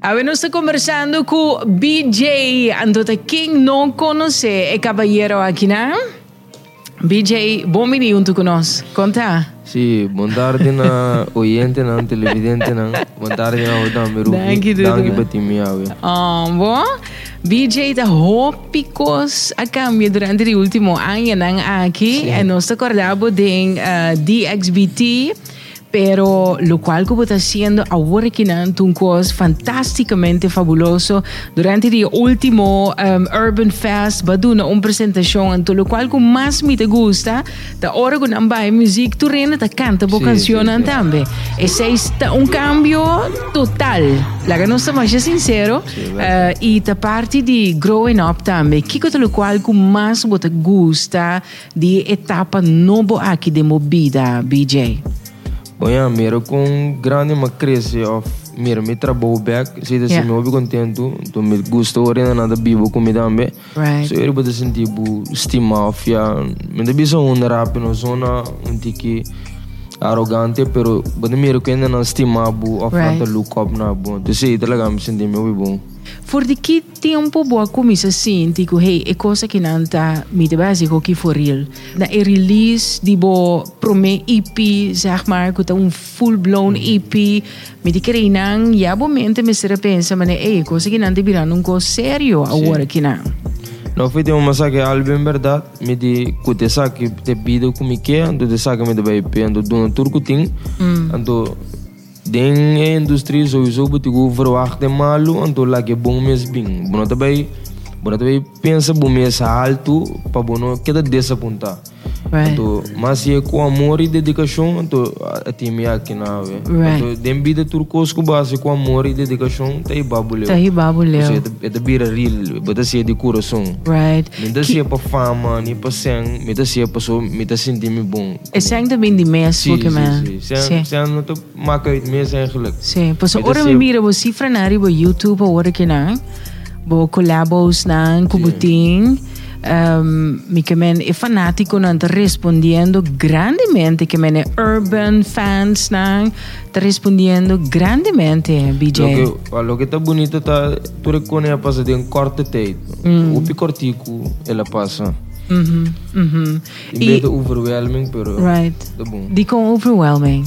Habemos estado conversando con BJ, entonces quien no conoce el caballero aquí, ¿no? BJ, bom junto con nosotros. Conta. Sí, buenas tardes na oyente, na televidente, na buenas tardes na otra miru. Thank you, Thank you, Batimiawe. Ah, bom. BJ está rópicos a cambio durante el último año nan aquí. Sí. Eh, e nos acordamos de eh, uh, DXBT pero lo cual como está haciendo ahora que un cos fantasticamente fabuloso durante el último um, Urban Fest va una una presentación to lo cual como más me te gusta da hora con amba music tu rena ta canta bo Sì, canción también ese es un cambio total. La que no está más sincero uh, y ta parte di growing up también que cosa lo cual como más te gusta di etapa novo aqui de movida BJ Bom, ja, mero com grande uma cresce of mero me trabalho back, se Yeah. yeah. me ouvi contento, então me gusta ora nada bibo com me também. Right. So eu vou sentir bu estima of ya, me da bisa um rap no zona um tiki arrogante, pero mero que ainda não estima bu of Right. right. look up na bu. Então se talaga me sentir me ouvi bom. Voor de que tempo boa começa assim, digo, hey, é coisa que não está muito básico que for real. Na e release de bo prome EP, zeg maar, que tá um full blown EP, me di que não, ja momento me será pensa, mas é coisa que não te virando um coisa sério agora que não. Não foi uma saque álbum verdade, me di kute saque te bido como que, ando de saque me de vai pe, ando do turco ting, ando den indústria sowieso butigo verwacht malu, ando lá que bom mes bing, bono também, bono também pensa bom mes alto, para bono que da desapontar. Right. Então, mas é com amor e dedicação, então a time aqui na ave. Right. Então, den bida turcos com base com amor e dedicação, tá aí babuleu. Tá aí babuleu. É da bira real, bota se de coração. Right. Me dá se para fama, nem para sangue, me dá se para só, me dá sentir me bom. É sangue também de mês, porque, sim. Sem, sem não te maca mês eigenlijk. Sim, pois ora me mira, você cifra na área do YouTube, agora que não, bo colabos nan cubutin um, ehm, mi que men e fanático nan te respondiendo grandemente que men e urban fans nan te respondiendo grandemente BJ lo que, lo que tá bonito tá tu recone a passa de un corte tempo mm. o picortico ela passa Mm-hmm, Mm e, overwhelming, pero right. Die kon overwhelming.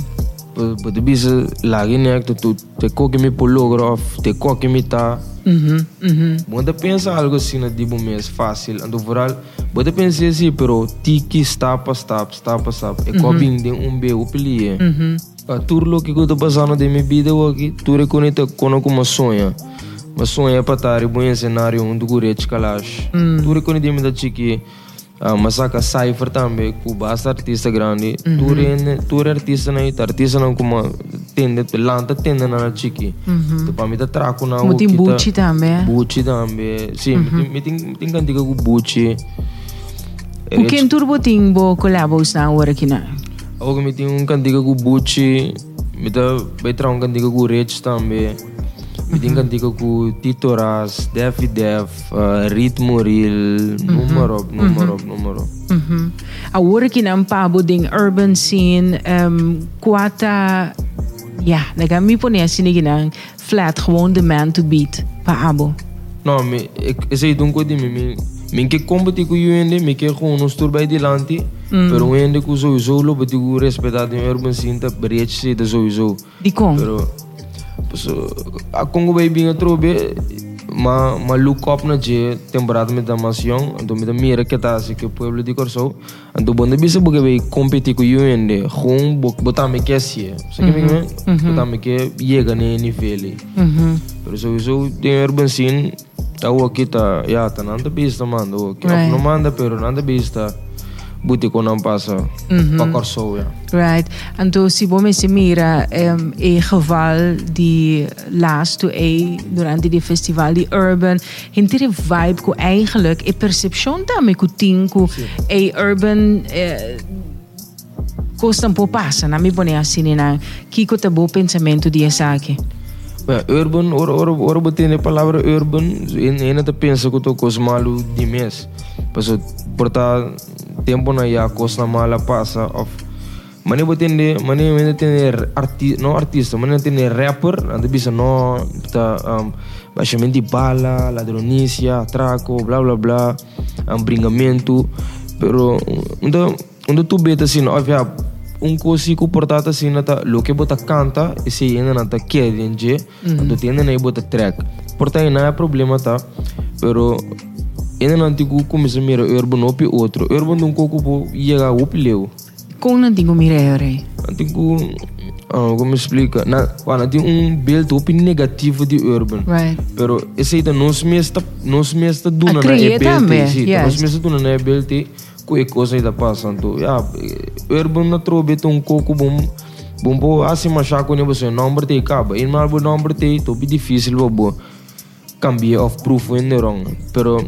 But the business lag in act to te koken mi pullover of te koken mi ta. Uhum, uhum. Bota pensa algo assim na dibo mês fácil, ando voral. Bota pensa assim, pero tiki stapa stap stapa stap. E ko bing de um be upilie. Uhum. A turlo que eu tô passando de minha vida aqui, tu reconhece como sonha. Mas sonha para estar em bom cenário onde o gurete calash. Tu reconhece me da chique. Ah, mas saca cipher também, que basta artista grande. Tu é tu é artista na ita, artista não como tende lanta tende na na chiki mm-hmm. tepa mita traku na muti tambe eh? Bucci tambe si mm-hmm. miting miting kantika ku buchi turbo ting collabo sta ora kina o ko miting un kantika ku buchi mita bai tra un kantika ku rich tambe miting mm-hmm. kantika ku titoras def def uh, ritmo real mhm. numero numero mhm. numero. Mhm. A ora kina pabo ding urban scene um, quata Ja, dan kan ik niet zien flat gewoon de man to beat. Paabo. Nou, ik zei doen kodi mi. Minke kompeti ku yuende, minke gewoon ons tour bij die lanti. Mm. Pero uende ku sowieso lo beti ku respetado in urban scene ta breed se de sowieso. Die kon. Pero pues a Congo baby ngatrobe ma, ma look up na je temporada me da masión, ando me da mira que tá assim que o pueblo de Corsou, ando bonde bisa porque vai competir com o UND, com botar me que assim, sabe que me, botar me que chega ne nível. Uhum. Pero sowieso tem urban scene, tá o aqui tá, ja, tá nanda bista manda, o aqui não manda, pero nanda bista. buti konan pasa mm -hmm. so ya. Right. En toen si bome se mira um, e geval die last to a durante di festival di urban hintiri vibe ko eigenlijk e perception ta me ku tin ku e urban eh, costa un po' passa na mi bone asini na kiko te bo pensamento di esaki. Well, urban, or, or, or betende de palabra urban, e ainda pensa que eu estou com di mes. Pas het portaal tempo na ya coisa mala passa of Mane botende, mane mane tende arti, no artista, mane tende rapper, ande bisa no ta um, baixamento bala, ladronícia, atraco, blá blá blá, um bringamento, pero onde onde tu beta assim, óbvio, um coisa comportado assim, nata, lo que bota canta, esse ainda não tá querendo, onde tem ainda bota track. Portanto, não é problema tá, pero tem como se mira urban op outro, urban um pouco po chega op leu. Kung nandigo mirere. Nanti ku, ah, como explica? Na, ah, nanti um beeld op negativo de urban. Right. Pero esse aí nós mesmo nós mesmo duna A na e beeld, sim, yes. nós mesmo duna na e beeld ku e coisa da passando. Ja, urban na trobe um coco bom bom bo assim machar com você number te acaba. E mal number te to be difícil bo bo cambia of proof in the wrong. Pero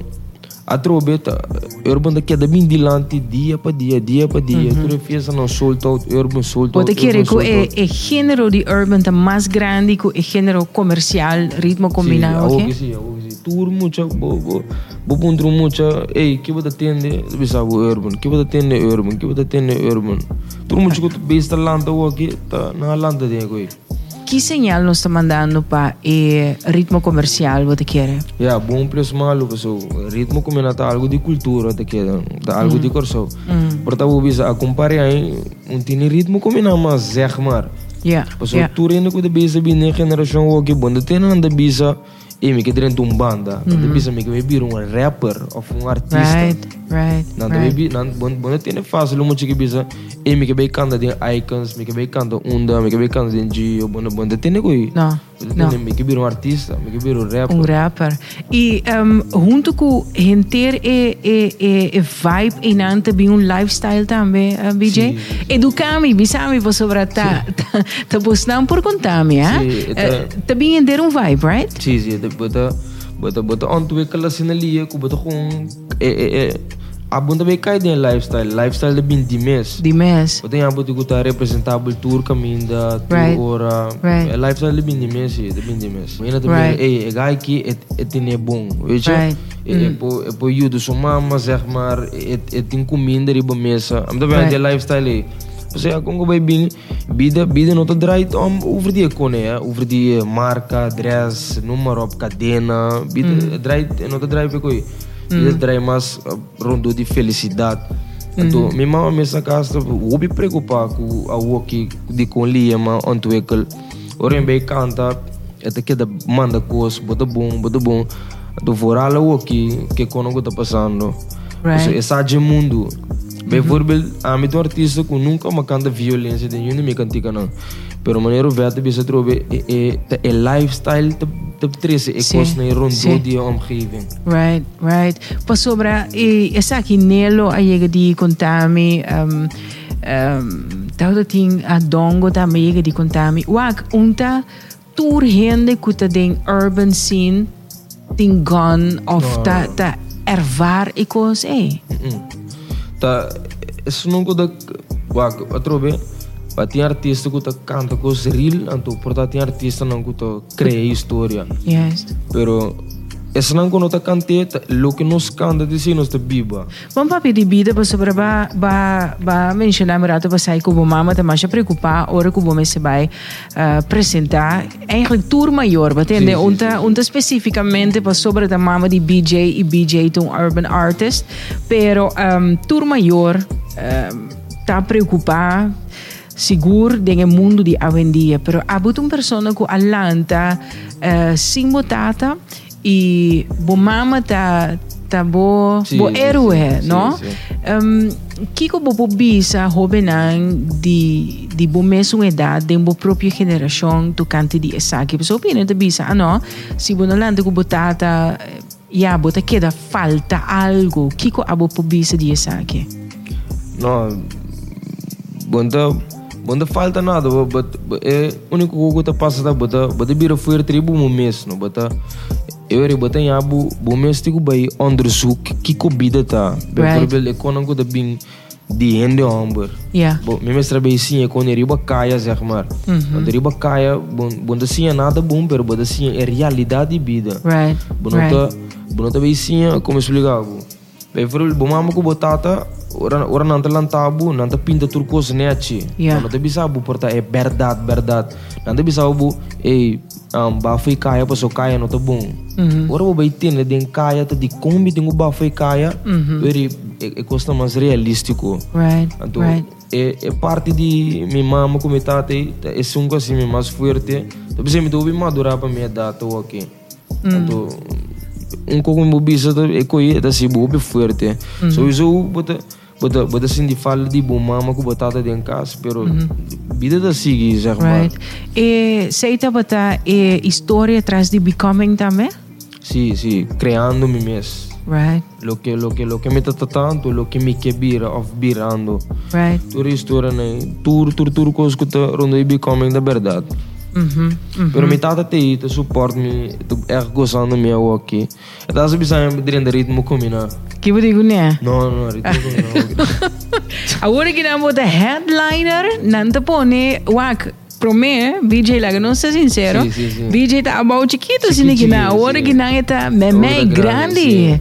a trobe ta urban da queda bem dilante dia para dia, dia para dia. Tu refez não solta urban solta. Pode querer que é, é gênero de urban tá mais grande que é gênero comercial, ritmo combinado, Sim, ok? algo que sim, sim. Tur mucha, bo, bo, bo puntru mucha, ei, que você atende, bisa bo urban, que você atende urban, que você atende urban. Tur mucha que tu besta landa o aqui, tá na landa de agora. Que señal nos está mandando para o ritmo comercial, você quer? Ja, bom preço malo, pessoal. Ritmo como tá algo de cultura, queda, tá algo de corso. Portanto, o bisa a comparar aí, um tem ritmo não, mas zeg maar. Yeah, Pessoal, yeah. tu ainda que bisa bem na geração o que bom, tem anda bisa e me que dentro um banda, anda bisa me que vir um rapper ou um artista. Right, right, Nanda right. baby, nan bon bon tiene fácil uma chique bisa. E me que be canta de icons, me que be canta unda, me que be canta de Gio, bon bon tiene coi. No, Tiene me que vir um artista, me que vir um rapper. Um rapper. E um, junto com renter e, e, e, e vibe e não também um lifestyle também, uh, BJ? Educami, bisami po sobre ta, ta, ta postando por contami? Sim, Uh, Também entender um vibe, right? Sim, sim, de bota, je, bota ontwikkelen in een Ik bota gewoon. Eh, eh, eh. abunda me lifestyle lifestyle de dimens. dimes dimes potem abu tu guta representable tour caminda right. ora right. Eh, lifestyle is een dimes de bin dimes Ik também right. ei é een que é é tem right. Eh, hmm. é Epo, you do mama zeg maar é é tem comida riba mesa am também de lifestyle eh. Você a Congo vai bem, bida bida não tá draait om over die kone, ja, eh, marca, dress, noem maar op, cadena, bida pe coi. Bida draait mais uh, rondo de felicidade. Então, minha mama me casa, eu me preocupar com a work de com lima, ontwikkel. Oren bij kanta, het que da manda coisa, bota bom, bota bom. Do vooral ook que kono que tá passando. Right. So, essa de mundo. Bijvoorbeeld, a met een artiest que nunca me canta violência, de jullie me cantica não. Pero maneiro vete bisa trobe e e e lifestyle te te trece e kos na rondo omgeving. Right, right. Pa sobra, e, essa aqui nelo a chega de contami, um, um, ting a dongo também chega de contami. Wak, unta tour hende kuta den urban scene, ting of ta, ta ervaar ik os, eh. Mm. Tá, isso nunca da wa a trobe Pa tem artista que tá canta coisas real, então portanto tem artista não que tá cria história. Yes. Pero Se non Is nang kono ta kantet Lokinos kanda di sinos te biba. Mam papi di bida per sobra ba ba ba menshi namerato pa sai kubo mama te masha preocupa ora kubo me se bai uh, eh, presenta eigenlijk tour major wat ende sì, unta sì, unta specificamente pa sobra ta mama di BJ i BJ to urban artist pero um, ehm, tour major um, ehm, ta preocupa sigur dengan mundo di avendia pero abut un persona ku allanta eh, uh, simbotata e bo mama ta ta bo Sim, bo héroe sim, no? um, kiko bo bo bisa hobenang di di bo mesma edad de bo própria geração tu cante di esaki so opinion te bisa ano si bo nalanda ko botata ya bota queda falta algo. Kiko abo po bisa di esaki No, bonda bonda falta nada, but, but é único que tá passa da bota, bota bira foi tribo mo mês, no? Bota eu era bota em abu, bom mês tigo bai onderzoek que comida tá. Bijvoorbeeld ik kon ook dat bing die hende amber. yeah Bom, minha mestra bem sim, quando ele riba caia, zeg maar. Quando ele riba caia, bom, bom da sim é nada bom, pero bom sim é realidade de vida. right Bom, right bom tá bem sim, como explicar, bom. Bijvoorbeeld, bomama ko botata, ora ora nanta lantabu, nanta pinta turcos neachi. Yeah. Nanta bisa bu porta é verdade, verdade. Nanta bisa bu, ei, um, bafai kaya pa so kaya no tá bom. Ora bu baitin na den kaya ta di kombi tingu bafai kaya, veri é, é costa mais realístico. Right, Então, right. é, é parte de minha mama como aí, é um assim mais forte. Então, você me deu madurar para minha data aqui. Então, um pouco me bisa é coi é assim bobe forte. So isso bota bota bota assim de fala de bom mama com batata dentro casa, pero vida da sigue, maar. Right. E seita bota e história atrás de becoming também? Sí, sí, creando mi mes. Right, Lo que lo que lo que me está tratando, lo que me que vira of virando. right. Tur história né, tur tur tur coisa que tá rondo e becoming da verdade. Mhm. mhm. Pero mi tata te ita support me, tu erg gozando me aqui. E tá sabe sabe dentro ritmo combina. Que dizer, né? No, no, ritmo combina. Agora que namo the headliner, nanta pone, wak, pro me, BJ laga, não ser sincero, Sim, sim, sim. BJ tá about chiquito, assim, que na sim. que não tá meme grande. grande,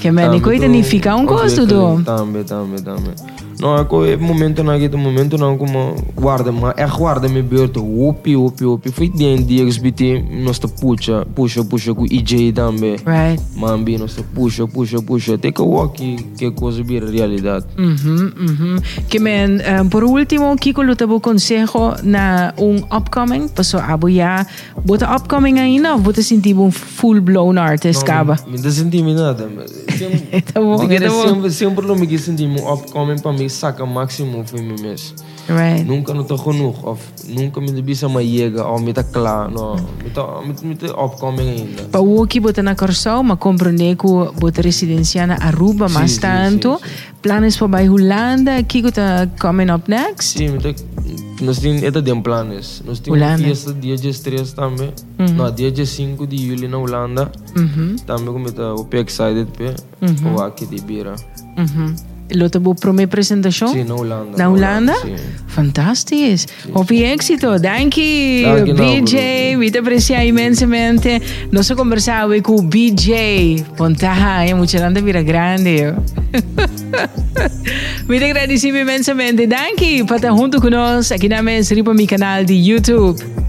Que me ni coita ni fica um gosto do. Também, também, também. Não, é que é momento na que momento não como guarda, mas é guarda me beurto, opi, opi, opi. Foi dentro de XBT, nós tá puxa, puxa, puxa com EJ também. Right. Mambi, nós tá puxa, puxa, puxa. Até que o que que coisa vira realidade. Mhm, mhm. Que men, um, por último, Kiko lo tabo consejo na un upcoming, paso abo ya, bota upcoming ainda, ou bota sentir um full blown artist, caba. Me dá intimidade. Sempre, Tá tá sempre, sempre não me quis sentir um upcoming para mim saca máximo foi mim mesmo. Right. Nunca não está genoeg of nunca me debisa uma chega ou me está klaar. Não, me está me está upcoming ainda. Pa uoki bota na Corsão, ma compreende que bota residencia na Aruba, mas sim, tanto. sim, Planos para bei Holanda, Kiko tá coming up next. Sim, me está nós temos eta de planos. Nós temos Holanda. fiesta dia 3 também. Não, dia 5 de julho na Holanda. Mhm, Também como está o pé excited pé. O aqui de Bira. mhm. lo tuvo primer presentación sí, en Holanda, ¿De Holanda? Sí. Fantastisch. Sí, Hopi éxito. Danke, BJ. No, te aprecia inmensamente. Nos conversado con BJ. Pontaja, é muito grande, vira grande. Muito agradecido imensamente. Danke por estar junto conosco aqui na minha, por meu canal de YouTube.